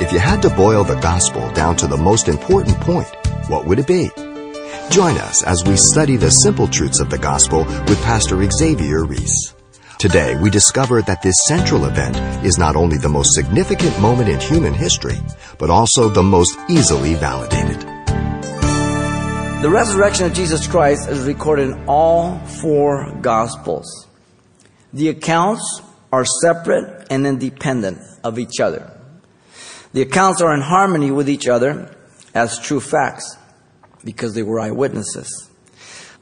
If you had to boil the gospel down to the most important point, what would it be? Join us as we study the simple truths of the gospel with Pastor Xavier Reese. Today, we discover that this central event is not only the most significant moment in human history, but also the most easily validated. The resurrection of Jesus Christ is recorded in all four Gospels. The accounts are separate and independent of each other. The accounts are in harmony with each other as true facts because they were eyewitnesses.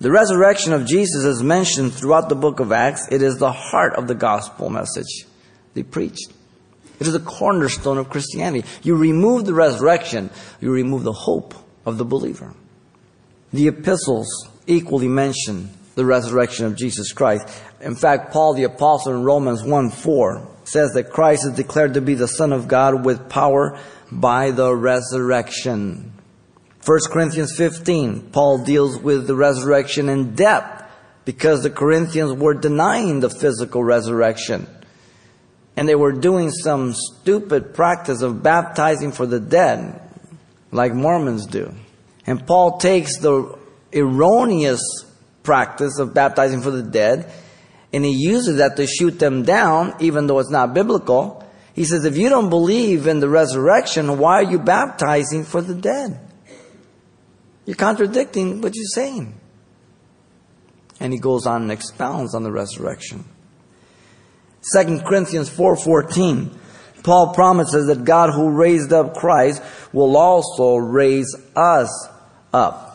The resurrection of Jesus is mentioned throughout the book of Acts. It is the heart of the gospel message they preached. It is the cornerstone of Christianity. You remove the resurrection, you remove the hope of the believer. The epistles equally mention the resurrection of Jesus Christ. In fact, Paul the apostle in Romans 1 4 says that Christ is declared to be the Son of God with power by the resurrection. 1 Corinthians 15, Paul deals with the resurrection in depth because the Corinthians were denying the physical resurrection. And they were doing some stupid practice of baptizing for the dead, like Mormons do. And Paul takes the erroneous practice of baptizing for the dead and he uses that to shoot them down, even though it's not biblical. He says, if you don't believe in the resurrection, why are you baptizing for the dead? You're contradicting what you're saying. And he goes on and expounds on the resurrection. 2 Corinthians 4:14 Paul promises that God who raised up Christ will also raise us up.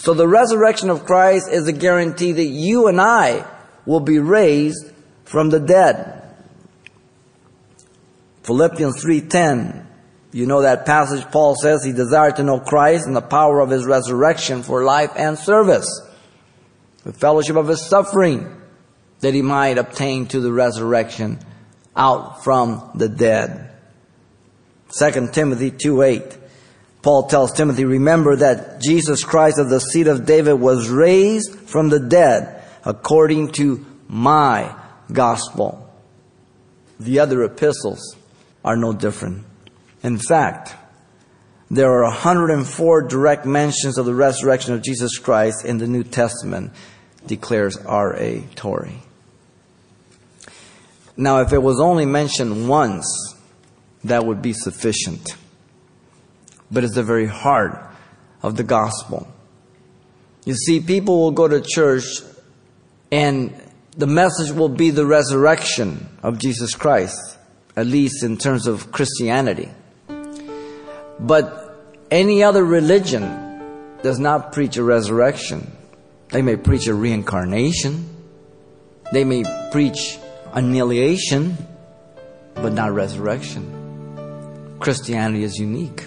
So the resurrection of Christ is a guarantee that you and I will be raised from the dead. Philippians 3:10 you know that passage Paul says he desired to know Christ and the power of his resurrection for life and service, the fellowship of his suffering, that he might obtain to the resurrection out from the dead. 2 Timothy 2 8. Paul tells Timothy, remember that Jesus Christ of the seed of David was raised from the dead according to my gospel. The other epistles are no different. In fact, there are 104 direct mentions of the resurrection of Jesus Christ in the New Testament, declares R.A. Torrey. Now, if it was only mentioned once, that would be sufficient. But it's the very heart of the gospel. You see, people will go to church and the message will be the resurrection of Jesus Christ, at least in terms of Christianity. But any other religion does not preach a resurrection. They may preach a reincarnation. They may preach annihilation, but not resurrection. Christianity is unique.